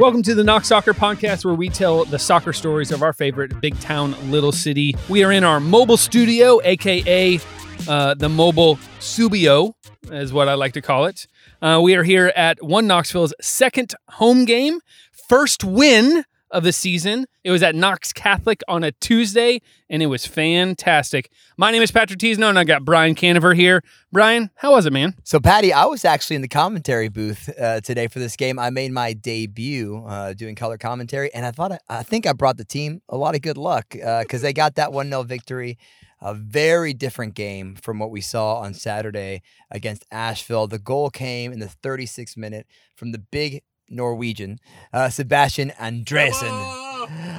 Welcome to the Knox Soccer Podcast, where we tell the soccer stories of our favorite big town, little city. We are in our mobile studio, aka uh, the mobile Subio, is what I like to call it. Uh, we are here at One Knoxville's second home game, first win of the season. It was at Knox Catholic on a Tuesday, and it was fantastic. My name is Patrick Teasno, and I got Brian Caniver here. Brian, how was it, man? So, Patty, I was actually in the commentary booth uh, today for this game. I made my debut uh, doing color commentary, and I thought I, I, think I brought the team a lot of good luck because uh, they got that 1 0 victory. A very different game from what we saw on Saturday against Asheville. The goal came in the 36th minute from the big Norwegian, uh, Sebastian Andresen.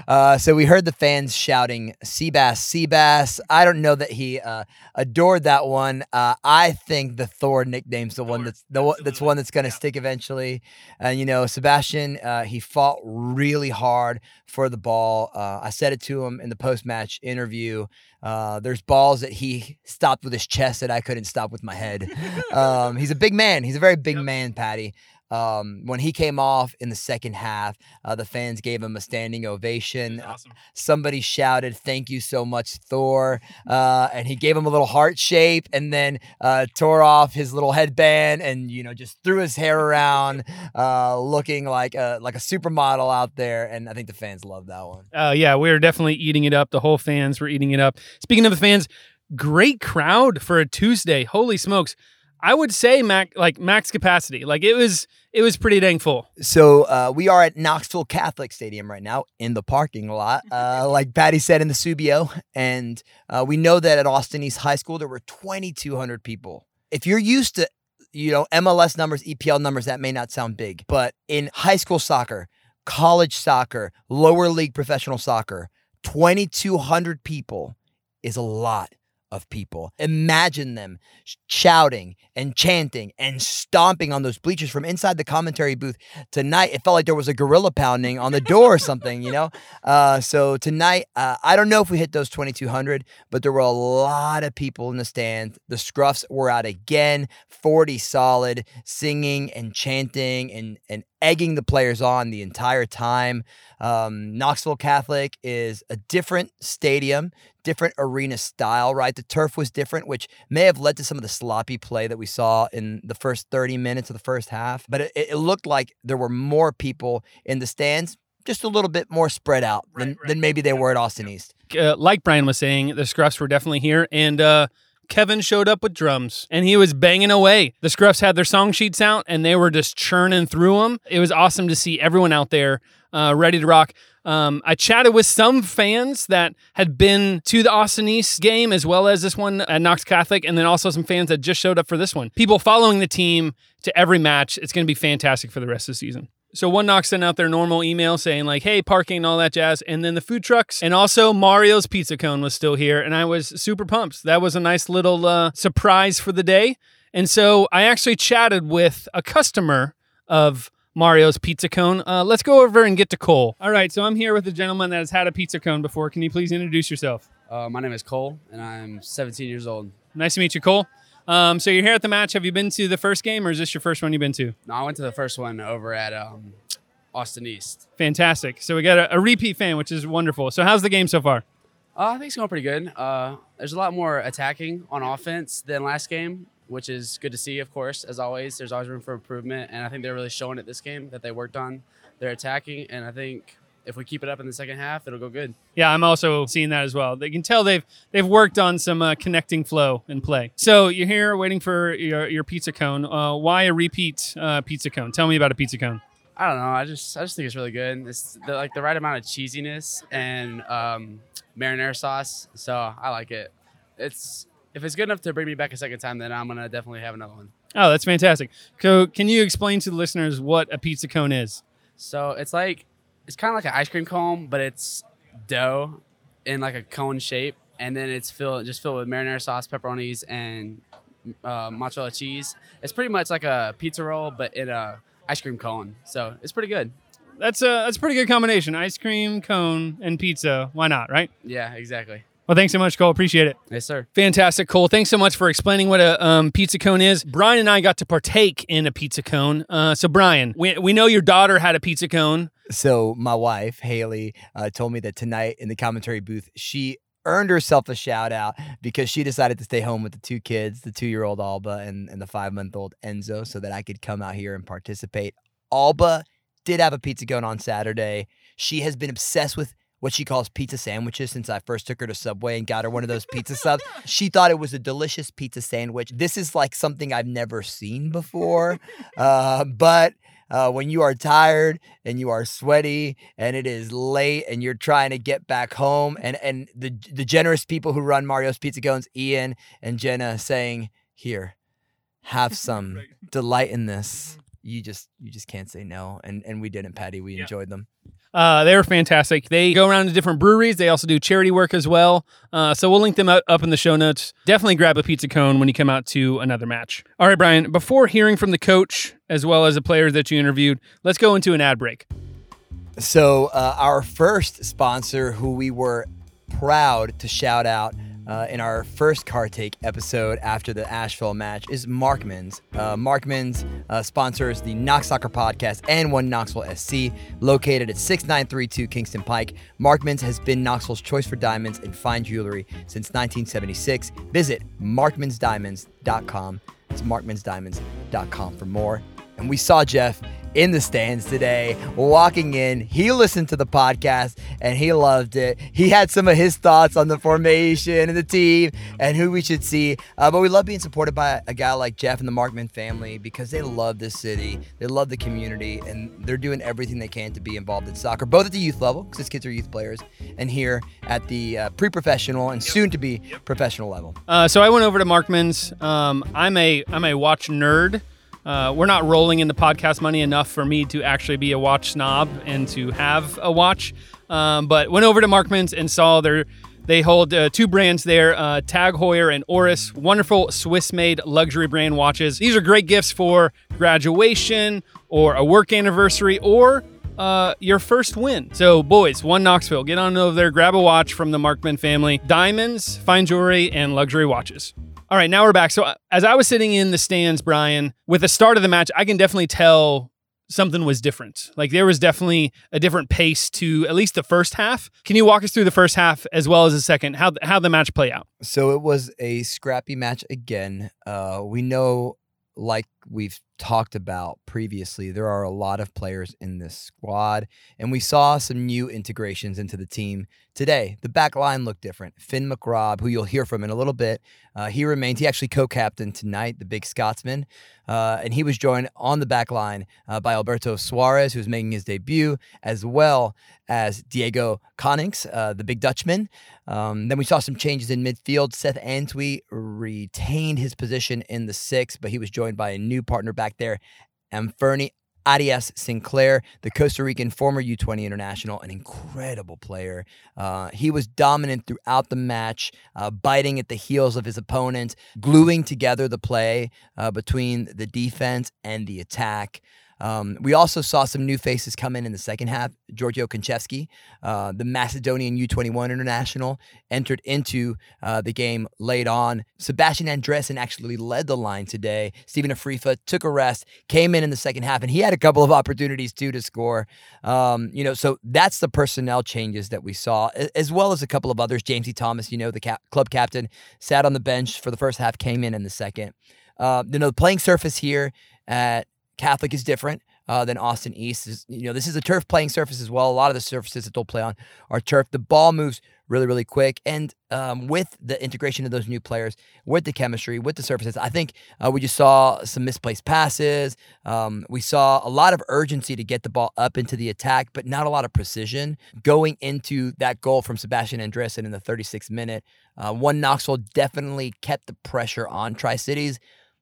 Uh, so we heard the fans shouting "Seabass, Seabass." I don't know that he uh, adored that one. Uh, I think the Thor nickname's the Thor, one that's the that's one that's going to yeah. stick eventually. And you know, Sebastian, uh, he fought really hard for the ball. Uh, I said it to him in the post match interview. Uh, there's balls that he stopped with his chest that I couldn't stop with my head. Um, he's a big man. He's a very big yep. man, Patty. Um, when he came off in the second half, uh, the fans gave him a standing ovation. Awesome. Somebody shouted, "Thank you so much, Thor!" Uh, and he gave him a little heart shape, and then uh, tore off his little headband, and you know just threw his hair around, uh, looking like a like a supermodel out there. And I think the fans loved that one. Uh, yeah, we were definitely eating it up. The whole fans were eating it up. Speaking of the fans, great crowd for a Tuesday. Holy smokes! I would say max like max capacity. Like it was it was pretty dang full. So uh, we are at Knoxville Catholic Stadium right now in the parking lot, uh, like Patty said in the Subio, and uh, we know that at Austin East High School there were 2,200 people. If you're used to you know MLS numbers, EPL numbers, that may not sound big, but in high school soccer, college soccer, lower league professional soccer, 2,200 people is a lot of people. Imagine them shouting and chanting and stomping on those bleachers from inside the commentary booth tonight. It felt like there was a gorilla pounding on the door or something, you know? Uh, so tonight, uh, I don't know if we hit those 2,200, but there were a lot of people in the stand. The scruffs were out again, 40 solid, singing and chanting and, and egging the players on the entire time. Um, Knoxville Catholic is a different stadium, different arena style, right? The turf was different, which may have led to some of the sloppy play that we saw in the first 30 minutes of the first half. But it, it looked like there were more people in the stands, just a little bit more spread out right, than, right. than maybe they were at Austin East. Uh, like Brian was saying, the Scruffs were definitely here. And, uh, Kevin showed up with drums and he was banging away. The Scruffs had their song sheets out and they were just churning through them. It was awesome to see everyone out there uh, ready to rock. Um, I chatted with some fans that had been to the Austin East game as well as this one at Knox Catholic, and then also some fans that just showed up for this one. People following the team to every match. It's going to be fantastic for the rest of the season. So one Knox sent out their normal email saying like, "Hey, parking and all that jazz," and then the food trucks and also Mario's Pizza Cone was still here, and I was super pumped. That was a nice little uh, surprise for the day. And so I actually chatted with a customer of Mario's Pizza Cone. Uh, let's go over and get to Cole. All right, so I'm here with a gentleman that has had a pizza cone before. Can you please introduce yourself? Uh, my name is Cole, and I'm 17 years old. Nice to meet you, Cole. Um, so you're here at the match. Have you been to the first game, or is this your first one you've been to? No, I went to the first one over at um, Austin East. Fantastic. So we got a, a, repeat fan, which is wonderful. So how's the game so far? Uh, I think it's going pretty good. Uh, there's a lot more attacking on offense than last game which is good to see, of course, as always. There's always room for improvement, and I think they're really showing it this game that they worked on their attacking, and I think if we keep it up in the second half, it'll go good. Yeah, I'm also seeing that as well. They can tell they've they've worked on some uh, connecting flow and play. So you're here waiting for your, your pizza cone. Uh, why a repeat uh, pizza cone? Tell me about a pizza cone. I don't know. I just I just think it's really good. It's the, like the right amount of cheesiness and um, marinara sauce. So I like it. It's if it's good enough to bring me back a second time, then I'm gonna definitely have another one. Oh, that's fantastic. So, can you explain to the listeners what a pizza cone is? So it's like it's kind of like an ice cream cone, but it's dough in like a cone shape, and then it's filled just filled with marinara sauce, pepperonis, and uh, mozzarella cheese. It's pretty much like a pizza roll, but in a ice cream cone. So it's pretty good. That's a that's a pretty good combination: ice cream cone and pizza. Why not, right? Yeah, exactly. Well, thanks so much, Cole. Appreciate it. Yes, sir. Fantastic, Cole. Thanks so much for explaining what a um, pizza cone is. Brian and I got to partake in a pizza cone. Uh, so, Brian, we, we know your daughter had a pizza cone. So my wife Haley uh, told me that tonight in the commentary booth she earned herself a shout out because she decided to stay home with the two kids, the two year old Alba and, and the five month old Enzo, so that I could come out here and participate. Alba did have a pizza cone on Saturday. She has been obsessed with what she calls pizza sandwiches since I first took her to Subway and got her one of those pizza subs. She thought it was a delicious pizza sandwich. This is like something I've never seen before. Uh, but uh, when you are tired and you are sweaty and it is late and you're trying to get back home and and the the generous people who run Mario's Pizza Cones, Ian and Jenna saying, "Here, have some delight in this." You just you just can't say no, and and we didn't, Patty. We enjoyed them. Uh, they're fantastic. They go around to different breweries. They also do charity work as well. Uh, so we'll link them up, up in the show notes. Definitely grab a pizza cone when you come out to another match. All right, Brian, before hearing from the coach as well as the players that you interviewed, let's go into an ad break. So, uh, our first sponsor, who we were proud to shout out uh, in our first car take episode after the Asheville match, is Markman's. Uh, Markman's uh, sponsors the Knox Soccer Podcast and One Knoxville SC, located at 6932 Kingston Pike. Markman's has been Knoxville's choice for diamonds and fine jewelry since 1976. Visit markmansdiamonds.com. It's markmansdiamonds.com for more. And we saw Jeff in the stands today, walking in. He listened to the podcast and he loved it. He had some of his thoughts on the formation and the team and who we should see. Uh, but we love being supported by a guy like Jeff and the Markman family because they love this city, they love the community, and they're doing everything they can to be involved in soccer, both at the youth level, because his kids are youth players, and here at the uh, pre professional and soon to be professional level. Uh, so I went over to Markman's. Um, I'm a I'm a watch nerd. Uh, we're not rolling into podcast money enough for me to actually be a watch snob and to have a watch. Um, but went over to Markman's and saw their they hold uh, two brands there, uh, Tag Heuer and Oris. Wonderful Swiss-made luxury brand watches. These are great gifts for graduation or a work anniversary or uh, your first win. So, boys, one Knoxville, get on over there, grab a watch from the Markman family. Diamonds, fine jewelry, and luxury watches. All right, now we're back. So, uh, as I was sitting in the stands, Brian, with the start of the match, I can definitely tell something was different. Like there was definitely a different pace to at least the first half. Can you walk us through the first half as well as the second? How how the match play out? So it was a scrappy match again. Uh, we know, like we've talked about previously, there are a lot of players in this squad, and we saw some new integrations into the team today. The back line looked different. Finn McRobb, who you'll hear from in a little bit, uh, he remains. He actually co-captained tonight, the big Scotsman, uh, and he was joined on the back line uh, by Alberto Suarez, who's making his debut, as well as Diego Konings, uh, the big Dutchman. Um, then we saw some changes in midfield. Seth Antwi retained his position in the six, but he was joined by a new partner back there, Amferny Arias Sinclair, the Costa Rican former U20 international, an incredible player. Uh, he was dominant throughout the match, uh, biting at the heels of his opponent, gluing together the play uh, between the defense and the attack. Um, we also saw some new faces come in in the second half. Giorgio Konchevsky, uh, the Macedonian U21 international, entered into uh, the game late on. Sebastian Andresen actually led the line today. Stephen Afrifa took a rest, came in in the second half, and he had a couple of opportunities too to score. Um, you know, so that's the personnel changes that we saw, as well as a couple of others. Jamesy Thomas, you know, the cap- club captain, sat on the bench for the first half, came in in the second. Uh, you know, the playing surface here at Catholic is different uh, than Austin East. You know, this is a turf playing surface as well. A lot of the surfaces that they'll play on are turf. The ball moves really, really quick. And um, with the integration of those new players, with the chemistry, with the surfaces, I think uh, we just saw some misplaced passes. Um, we saw a lot of urgency to get the ball up into the attack, but not a lot of precision going into that goal from Sebastian Andresen in the 36th minute. Uh, one Knoxville definitely kept the pressure on Tri Cities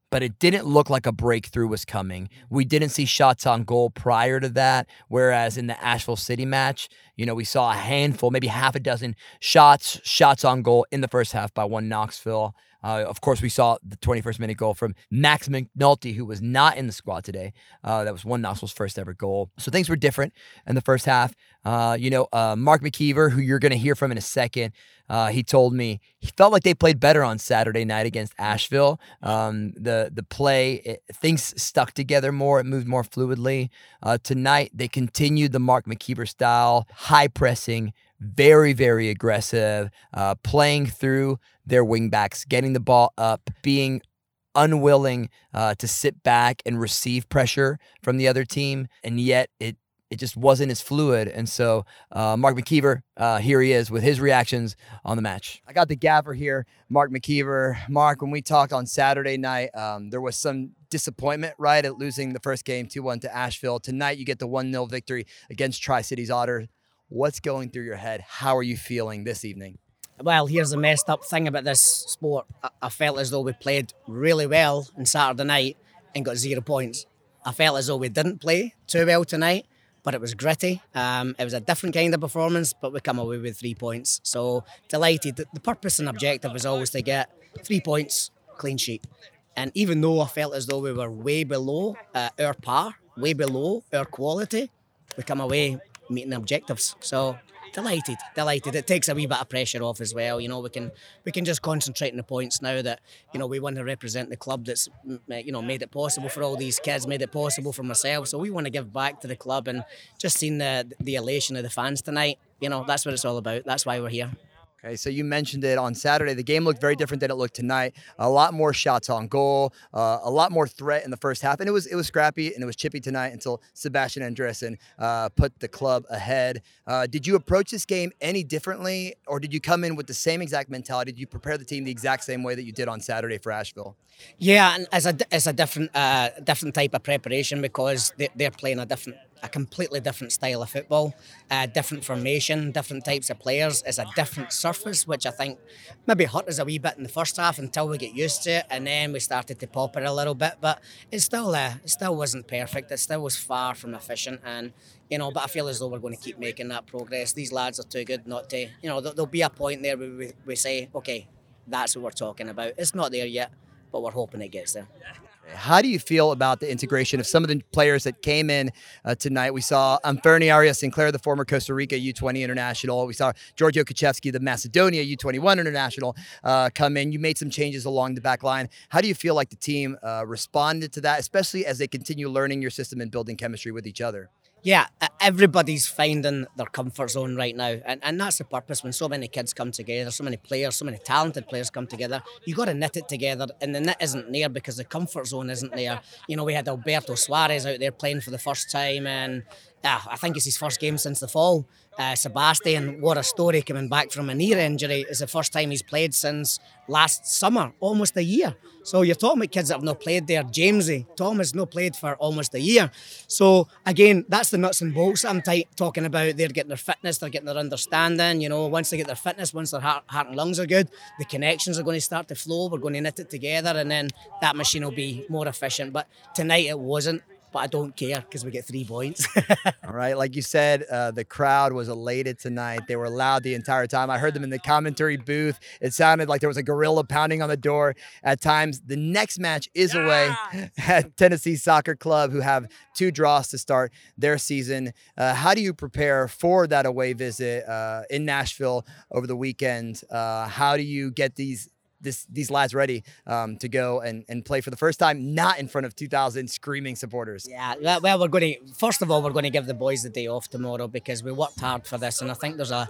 but it didn't look like a breakthrough was coming. We didn't see shots on goal prior to that, whereas in the Asheville City match, You know, we saw a handful, maybe half a dozen shots, shots on goal in the first half by one Knoxville. Uh, of course, we saw the 21st minute goal from Max McNulty, who was not in the squad today. Uh, that was one Knoxville's first ever goal. So things were different in the first half. Uh, you know, uh, Mark McKeever, who you're going to hear from in a second, uh, he told me he felt like they played better on Saturday night against Asheville. Um, the the play, it, things stuck together more. It moved more fluidly. Uh, tonight, they continued the Mark McKeever style, high pressing, very, very aggressive, uh, playing through their wingbacks, getting the ball up, being unwilling uh, to sit back and receive pressure from the other team. And yet it it just wasn't as fluid. And so uh, Mark McKeever, uh, here he is with his reactions on the match. I got the gaffer here, Mark McKeever. Mark, when we talked on Saturday night, um, there was some disappointment, right, at losing the first game 2 1 to Asheville. Tonight, you get the 1 0 victory against Tri Cities Otter. What's going through your head? How are you feeling this evening? Well, here's the messed up thing about this sport. I, felt as though we played really well on Saturday night and got zero points. I felt as though we didn't play too well tonight, but it was gritty. Um, it was a different kind of performance, but we come away with three points. So delighted. The purpose and objective was always to get three points, clean sheet. And even though I felt as though we were way below uh, our par, way below our quality, we come away meeting objectives. So delighted, delighted. It takes a wee bit of pressure off as well. You know, we can we can just concentrate on the points now that you know we want to represent the club that's you know made it possible for all these kids, made it possible for myself. So we want to give back to the club and just seeing the the elation of the fans tonight. You know, that's what it's all about. That's why we're here. Okay, so you mentioned it on Saturday. The game looked very different than it looked tonight. A lot more shots on goal, uh, a lot more threat in the first half, and it was it was scrappy and it was chippy tonight until Sebastian Andresen uh, put the club ahead. Uh, did you approach this game any differently, or did you come in with the same exact mentality? Did you prepare the team the exact same way that you did on Saturday for Asheville? Yeah, and it's a it's a different uh, different type of preparation because they, they're playing a different a completely different style of football, a different formation, different types of players. It's a different surface, which I think maybe hurt us a wee bit in the first half until we get used to it, and then we started to pop it a little bit. But it still, uh, it still wasn't perfect. It still was far from efficient, and you know. But I feel as though we're going to keep making that progress. These lads are too good not to, you know. There'll be a point there where we, we say, okay, that's what we're talking about. It's not there yet, but we're hoping it gets there. How do you feel about the integration of some of the players that came in uh, tonight? We saw Amferny Arias Sinclair, the former Costa Rica U20 international. We saw Giorgio Kuchevsky, the Macedonia U21 international, uh, come in. You made some changes along the back line. How do you feel like the team uh, responded to that, especially as they continue learning your system and building chemistry with each other? Yeah, everybody's finding their comfort zone right now, and, and that's the purpose. When so many kids come together, so many players, so many talented players come together, you got to knit it together, and the knit isn't there because the comfort zone isn't there. You know, we had Alberto Suarez out there playing for the first time, and uh, I think it's his first game since the fall. Uh, Sebastian, what a story coming back from an ear injury. It's the first time he's played since last summer, almost a year. So you're talking about kids that have not played there. Jamesy, Tom has not played for almost a year. So again, that's the nuts and bolts I'm t- talking about. They're getting their fitness, they're getting their understanding. You know, once they get their fitness, once their heart, heart and lungs are good, the connections are going to start to flow. We're going to knit it together, and then that machine will be more efficient. But tonight it wasn't but I don't care because we get three points. All right. Like you said, uh, the crowd was elated tonight. They were loud the entire time. I heard them in the commentary booth. It sounded like there was a gorilla pounding on the door at times. The next match is away at Tennessee Soccer Club, who have two draws to start their season. Uh, how do you prepare for that away visit uh, in Nashville over the weekend? Uh, how do you get these this these lads ready um, to go and, and play for the first time, not in front of 2,000 screaming supporters. Yeah, well, we're going to first of all we're going to give the boys the day off tomorrow because we worked hard for this, and I think there's a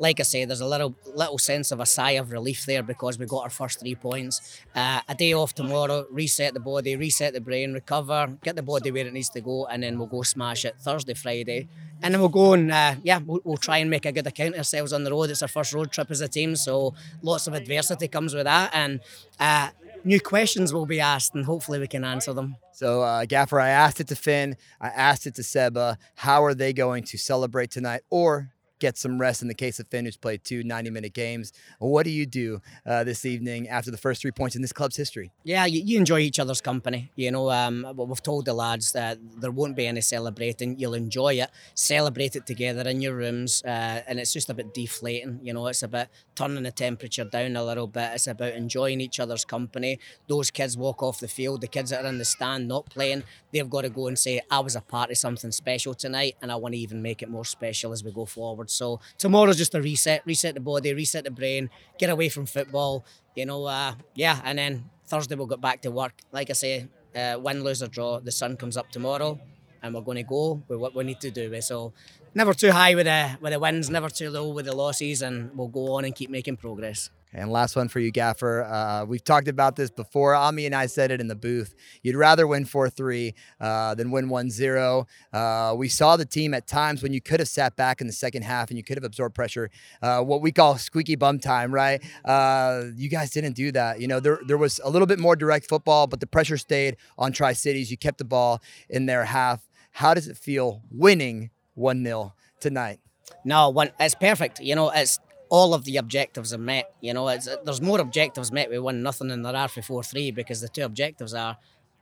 like I say, there's a little little sense of a sigh of relief there because we got our first three points. Uh, a day off tomorrow, reset the body, reset the brain, recover, get the body where it needs to go, and then we'll go smash it Thursday, Friday, and then we'll go and uh, yeah, we'll, we'll, try and make a good account of ourselves on the road. It's our first road trip as a team, so lots of adversity comes with that, and. Uh, new questions will be asked, and hopefully we can answer them. So, uh, Gaffer, I asked it to Finn, I asked it to Seba. How are they going to celebrate tonight, or get some rest in the case of Finn, who's played two 90 minute games. What do you do uh, this evening after the first three points in this club's history? Yeah, you, you enjoy each other's company. You know, um, we've told the lads that there won't be any celebrating. You'll enjoy it, celebrate it together in your rooms, uh, and it's just about deflating. You know, it's about turning the temperature down a little bit. It's about enjoying each other's company. Those kids walk off the field. The kids that are in the stand not playing, they've got to go and say, "I was a part of something special tonight, and I want to even make it more special as we go forward." So tomorrow's just a reset, reset the body, reset the brain, get away from football. You know, uh, yeah, and then Thursday we'll get back to work. Like I say, uh, win, lose or draw, the sun comes up tomorrow, and we're going to go with what we need to do. So never too high with the with the wins, never too low with the losses, and we'll go on and keep making progress. And last one for you, Gaffer. Uh, we've talked about this before. Ami and I said it in the booth. You'd rather win 4 3 uh, than win 1 0. Uh, we saw the team at times when you could have sat back in the second half and you could have absorbed pressure, uh, what we call squeaky bum time, right? Uh, you guys didn't do that. You know, there, there was a little bit more direct football, but the pressure stayed on Tri Cities. You kept the ball in their half. How does it feel winning 1 0 tonight? No, one, it's perfect. You know, it's all of the objectives are met. You know, there's more objectives met with one nothing than there are for four three because the two objectives are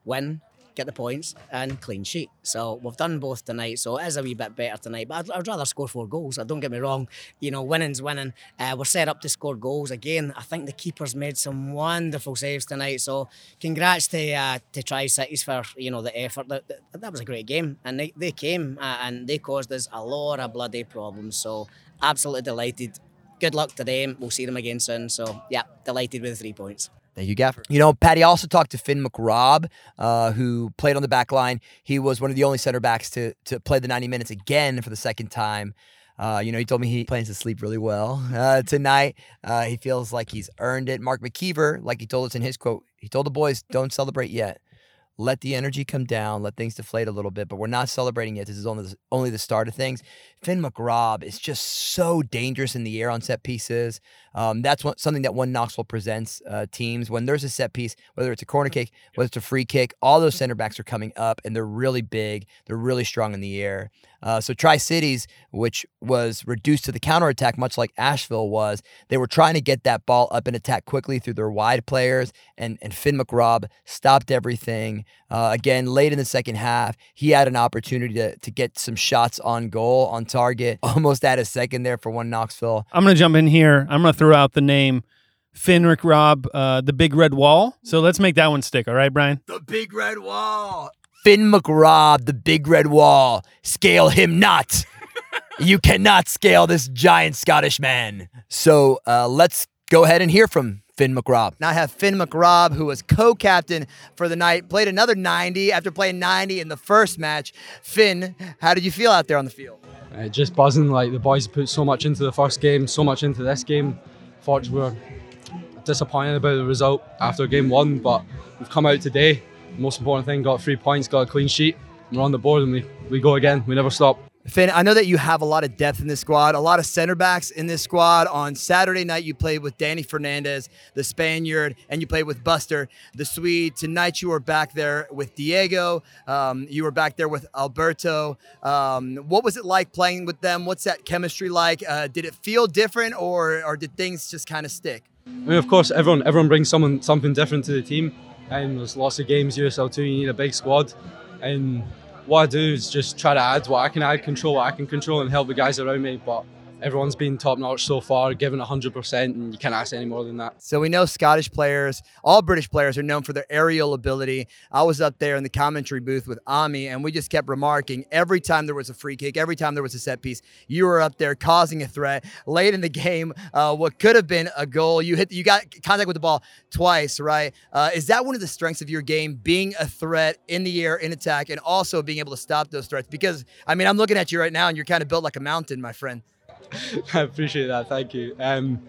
win, get the points, and clean sheet. So we've done both tonight. So it is a wee bit better tonight. But I'd, I'd rather score four goals. Don't get me wrong. You know, winning's winning. Uh, we're set up to score goals again. I think the keepers made some wonderful saves tonight. So congrats to uh, to Tri Cities for you know the effort. That, that, that was a great game, and they, they came uh, and they caused us a lot of bloody problems. So absolutely delighted good luck to them. We'll see them again soon. So, yeah, delighted with the three points. Thank you, Gaffer. You know, Patty also talked to Finn McRobb, uh, who played on the back line. He was one of the only center backs to to play the 90 minutes again for the second time. Uh, you know, he told me he plans to sleep really well uh, tonight. Uh, he feels like he's earned it. Mark McKeever, like he told us in his quote, he told the boys, don't celebrate yet let the energy come down, let things deflate a little bit. But we're not celebrating yet. This is only the, only the start of things. Finn McRobb is just so dangerous in the air on set pieces. Um, that's what, something that one Knoxville presents uh, teams when there's a set piece, whether it's a corner kick, whether it's a free kick. All those center backs are coming up, and they're really big. They're really strong in the air. Uh, so Tri Cities, which was reduced to the counterattack, much like Asheville was, they were trying to get that ball up and attack quickly through their wide players, and, and Finn McRobb stopped everything. Uh, again, late in the second half, he had an opportunity to, to get some shots on goal, on target, almost at a second there for one Knoxville. I'm going to jump in here. I'm going to throw out the name Finn McRobb, uh, the Big Red Wall. So let's make that one stick. All right, Brian? The Big Red Wall. Finn McRobb, the big red wall. Scale him not. you cannot scale this giant Scottish man. So uh, let's go ahead and hear from Finn McRobb. Now I have Finn McRobb, who was co-captain for the night, played another 90 after playing 90 in the first match. Finn, how did you feel out there on the field? Uh, just buzzing. Like the boys put so much into the first game, so much into this game. Fortunately, we're disappointed about the result after game one, but we've come out today most important thing, got three points, got a clean sheet. We're on the board and we, we go again. We never stop. Finn, I know that you have a lot of depth in this squad, a lot of center backs in this squad. On Saturday night, you played with Danny Fernandez, the Spaniard, and you played with Buster, the Swede. Tonight, you were back there with Diego. Um, you were back there with Alberto. Um, what was it like playing with them? What's that chemistry like? Uh, did it feel different, or or did things just kind of stick? I mean, of course, everyone everyone brings someone something different to the team and there's lots of games USL two. You need a big squad, and what I do is just try to add what I can add, control what I can control, and help the guys around me. But everyone's been top notch so far, given 100%, and you can't ask any more than that. So we know Scottish players, all British players are known for their aerial ability. I was up there in the commentary booth with Ami, and we just kept remarking every time there was a free kick, every time there was a set piece, you were up there causing a threat. Late in the game, uh, what could have been a goal, you hit, you got contact with the ball twice, right? Uh, is that one of the strengths of your game, being a threat in the air, in attack, and also being able to stop those threats? Because I mean, I'm looking at you right now, and you're kind of built like a mountain, my friend. I appreciate that. Thank you. Um,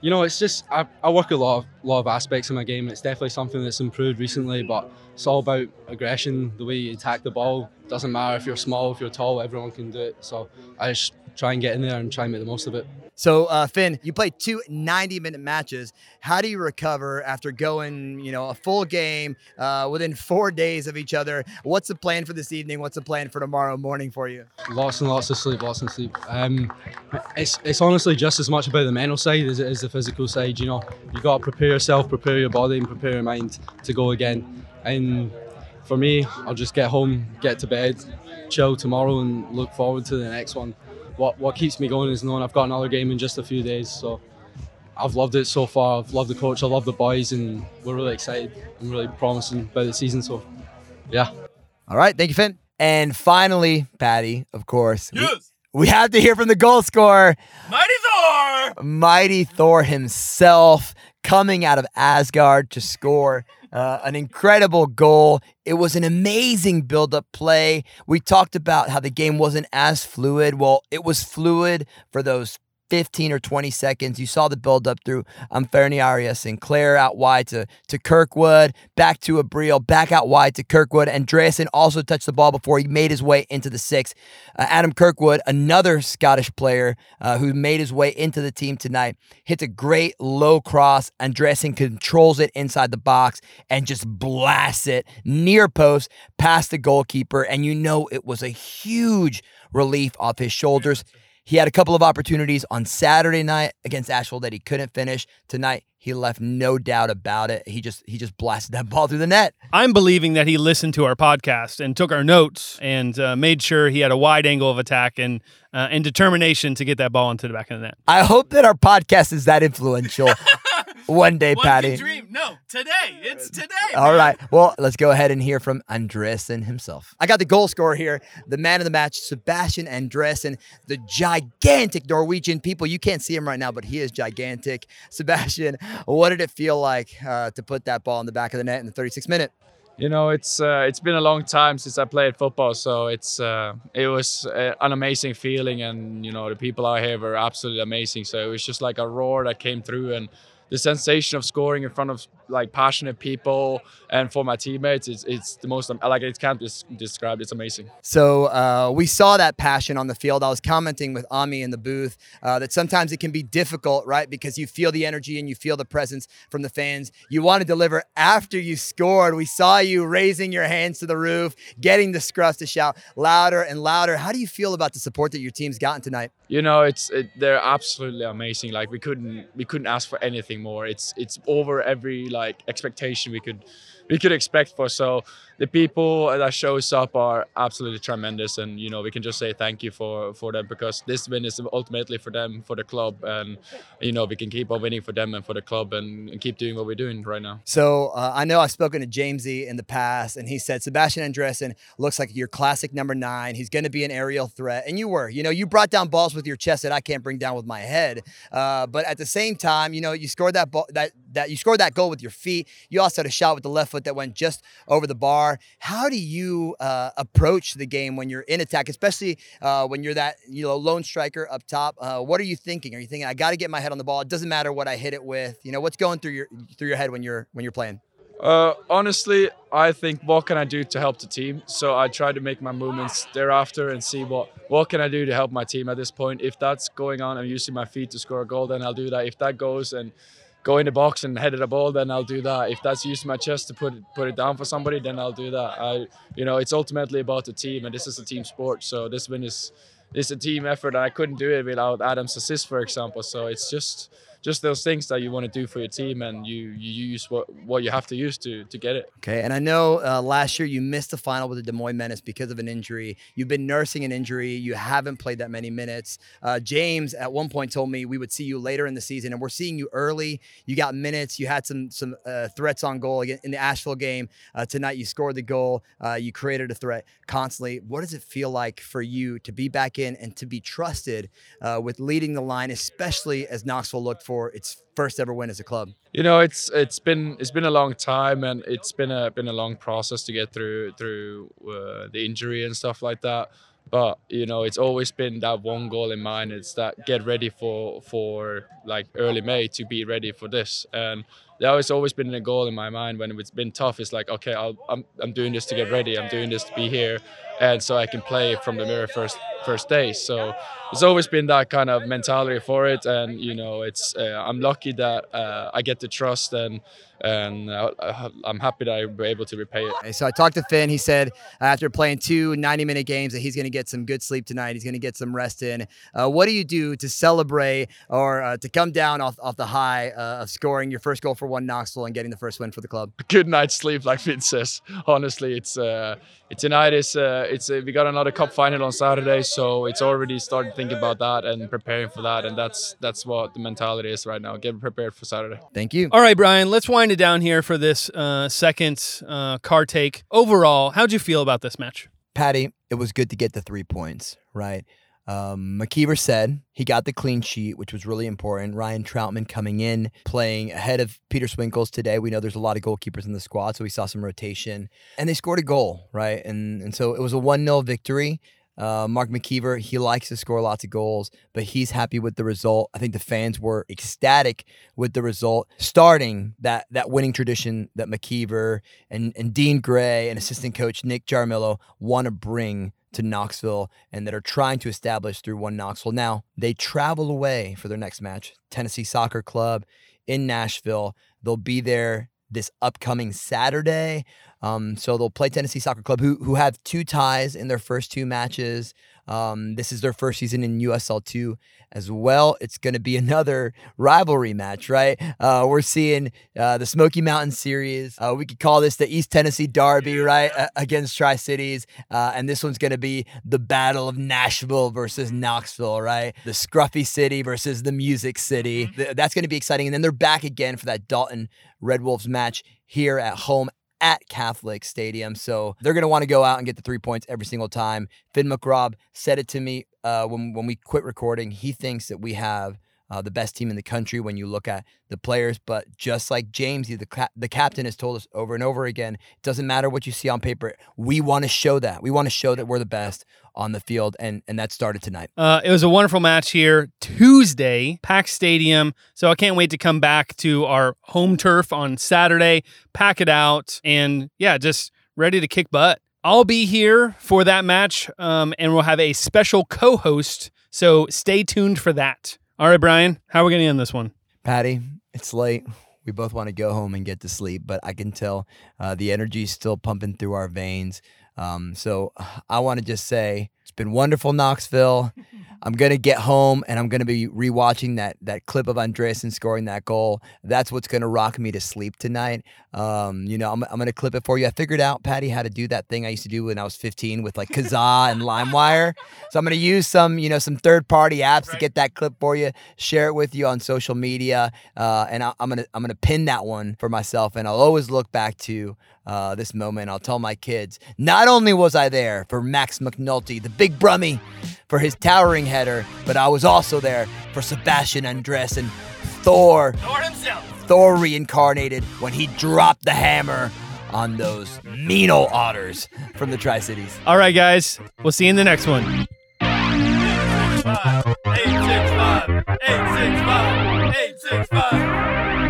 you know, it's just I, I work a lot of lot of aspects of my game. It's definitely something that's improved recently, but it's all about aggression, the way you attack the ball. Doesn't matter if you're small, if you're tall, everyone can do it. So I just try and get in there and try and make the most of it. So, uh, Finn, you played two 90 minute matches. How do you recover after going, you know, a full game uh, within four days of each other? What's the plan for this evening? What's the plan for tomorrow morning for you? Lots and lots of sleep, lots of sleep. Um, it's it's honestly just as much about the mental side as it is the physical side. You know, you got to prepare yourself, prepare your body, and prepare your mind to go again. And for me, I'll just get home, get to bed, chill tomorrow, and look forward to the next one what what keeps me going is knowing I've got another game in just a few days. So I've loved it so far. I've loved the coach. I love the boys, and we're really excited and really promising about the season. So yeah. All right, thank you, Finn. And finally, Patty, of course. Yes. We, we have to hear from the goal scorer, Mighty Thor. Mighty Thor himself, coming out of Asgard to score uh, an incredible goal. It was an amazing build up play. We talked about how the game wasn't as fluid. Well, it was fluid for those 15 or 20 seconds. You saw the build up through um, Fernie Arias Sinclair out wide to, to Kirkwood, back to Abril, back out wide to Kirkwood. Andresen also touched the ball before he made his way into the six. Uh, Adam Kirkwood, another Scottish player uh, who made his way into the team tonight, hits a great low cross. Andresen controls it inside the box and just blasts it near post past the goalkeeper. And you know it was a huge relief off his shoulders. He had a couple of opportunities on Saturday night against Asheville that he couldn't finish. Tonight, he left no doubt about it. He just he just blasted that ball through the net. I'm believing that he listened to our podcast and took our notes and uh, made sure he had a wide angle of attack and uh, and determination to get that ball into the back of the net. I hope that our podcast is that influential. One day, Patty. dream? No, today. It's today. All right. Well, let's go ahead and hear from Andresen himself. I got the goal scorer here, the man of the match, Sebastian Andresen, the gigantic Norwegian. People, you can't see him right now, but he is gigantic. Sebastian, what did it feel like uh, to put that ball in the back of the net in the 36th minute? You know, it's uh, it's been a long time since I played football, so it's uh, it was uh, an amazing feeling, and you know the people out here were absolutely amazing. So it was just like a roar that came through, and the sensation of scoring in front of like passionate people and for my teammates it's, it's the most like it can't be described it's amazing. So uh, we saw that passion on the field. I was commenting with ami in the booth uh, that sometimes it can be difficult right because you feel the energy and you feel the presence from the fans. You want to deliver after you scored. We saw you raising your hands to the roof getting the scruffs to shout louder and louder. How do you feel about the support that your team's gotten tonight? You know it's it, they're absolutely amazing. Like we couldn't we couldn't ask for anything more it's it's over every like expectation we could we could expect for. So the people that shows up are absolutely tremendous, and you know we can just say thank you for for them because this win is ultimately for them, for the club, and you know we can keep on winning for them and for the club, and, and keep doing what we're doing right now. So uh, I know I've spoken to Jamesy in the past, and he said Sebastian Andresen looks like your classic number nine. He's going to be an aerial threat, and you were. You know, you brought down balls with your chest that I can't bring down with my head. Uh, but at the same time, you know, you scored that ball that that you scored that goal with your feet. You also had a shot with the left foot that went just over the bar. How do you uh, approach the game when you're in attack, especially uh, when you're that you know lone striker up top? Uh, what are you thinking? Are you thinking I got to get my head on the ball? It doesn't matter what I hit it with. You know what's going through your through your head when you're when you're playing. Uh, honestly, I think what can I do to help the team? So I try to make my movements thereafter and see what what can I do to help my team at this point. If that's going on, I'm using my feet to score a goal, then I'll do that. If that goes and go in the box and head at a ball, then I'll do that. If that's using my chest to put it, put it down for somebody, then I'll do that. I, you know, it's ultimately about the team, and this is a team sport. So this win is, is a team effort, and I couldn't do it without Adam's assist, for example. So it's just just those things that you want to do for your team and you, you use what, what you have to use to, to get it. Okay. And I know uh, last year you missed the final with the Des Moines Menace because of an injury. You've been nursing an injury. You haven't played that many minutes. Uh, James at one point told me we would see you later in the season, and we're seeing you early. You got minutes. You had some some uh, threats on goal in the Asheville game uh, tonight. You scored the goal. Uh, you created a threat constantly. What does it feel like for you to be back in and to be trusted uh, with leading the line, especially as Knoxville looked for? For its first ever win as a club? You know, it's it's been it's been a long time, and it's been a been a long process to get through through uh, the injury and stuff like that. But you know, it's always been that one goal in mind. It's that get ready for for like early May to be ready for this. And that has always been a goal in my mind when it's been tough. It's like, okay, i am I'm, I'm doing this to get ready. I'm doing this to be here, and so I can play from the mirror first first day. So it's always been that kind of mentality for it, and you know, it's uh, I'm lucky that uh, I get the trust and and uh, I'm happy that I was able to repay it. So I talked to Finn. He said after playing two 90 minute games that he's going to get some good sleep tonight. He's going to get some rest in. Uh, what do you do to celebrate or uh, to come down off, off the high uh, of scoring your first goal for one Knoxville and getting the first win for the club? Good night's sleep, like Finn says. Honestly, it's uh, tonight is uh, it's we got another cup final on Saturday, so it's already started thinking about that and preparing for that, and that's that's what the mentality is right now. Get prepared for Saturday. Thank you. All right, Brian. Let's wind it down here for this uh, second uh, car take. Overall, how'd you feel about this match? Patty, it was good to get the three points, right? Um, McKeever said he got the clean sheet, which was really important. Ryan Troutman coming in, playing ahead of Peter Swinkels today. We know there's a lot of goalkeepers in the squad, so we saw some rotation. And they scored a goal, right? And, and so it was a 1 0 victory. Uh, Mark McKeever, he likes to score lots of goals, but he's happy with the result. I think the fans were ecstatic with the result, starting that that winning tradition that McKeever and, and Dean Gray and assistant coach Nick Jaramillo want to bring to Knoxville and that are trying to establish through one Knoxville. Now, they travel away for their next match, Tennessee Soccer Club in Nashville. They'll be there this upcoming Saturday. Um, so they'll play Tennessee Soccer Club, who who have two ties in their first two matches. Um, this is their first season in USL two as well. It's going to be another rivalry match, right? Uh, we're seeing uh, the Smoky Mountain Series. Uh, we could call this the East Tennessee Derby, right, against Tri Cities, uh, and this one's going to be the Battle of Nashville versus Knoxville, right? The Scruffy City versus the Music City. That's going to be exciting, and then they're back again for that Dalton Red Wolves match here at home at Catholic Stadium. So they're going to want to go out and get the three points every single time. Finn McRobb said it to me uh, when, when we quit recording. He thinks that we have uh, the best team in the country when you look at the players. But just like James, the, the captain has told us over and over again, it doesn't matter what you see on paper. We want to show that. We want to show that we're the best on the field, and and that started tonight. Uh, it was a wonderful match here Tuesday, Pack Stadium. So I can't wait to come back to our home turf on Saturday, pack it out, and yeah, just ready to kick butt. I'll be here for that match, um, and we'll have a special co-host. So stay tuned for that. All right, Brian, how are we going to end this one? Patty, it's late. We both want to go home and get to sleep, but I can tell uh, the energy is still pumping through our veins. Um, so I want to just say it's been wonderful, Knoxville. I'm gonna get home and I'm gonna be rewatching that that clip of Andresen scoring that goal. That's what's gonna rock me to sleep tonight. Um, you know, I'm, I'm gonna clip it for you. I figured out, Patty, how to do that thing I used to do when I was 15 with like Kazaa and LimeWire. So I'm gonna use some, you know, some third party apps right. to get that clip for you. Share it with you on social media, uh, and I, I'm gonna I'm gonna pin that one for myself, and I'll always look back to uh, this moment. I'll tell my kids. Not only was I there for Max McNulty, the big brummy, for his towering header, but I was also there for Sebastian Andres and Thor. Thor himself. Thor reincarnated when he dropped the hammer on those mean old otters from the Tri Cities. All right, guys. We'll see you in the next one. 865, 865, 865, 865.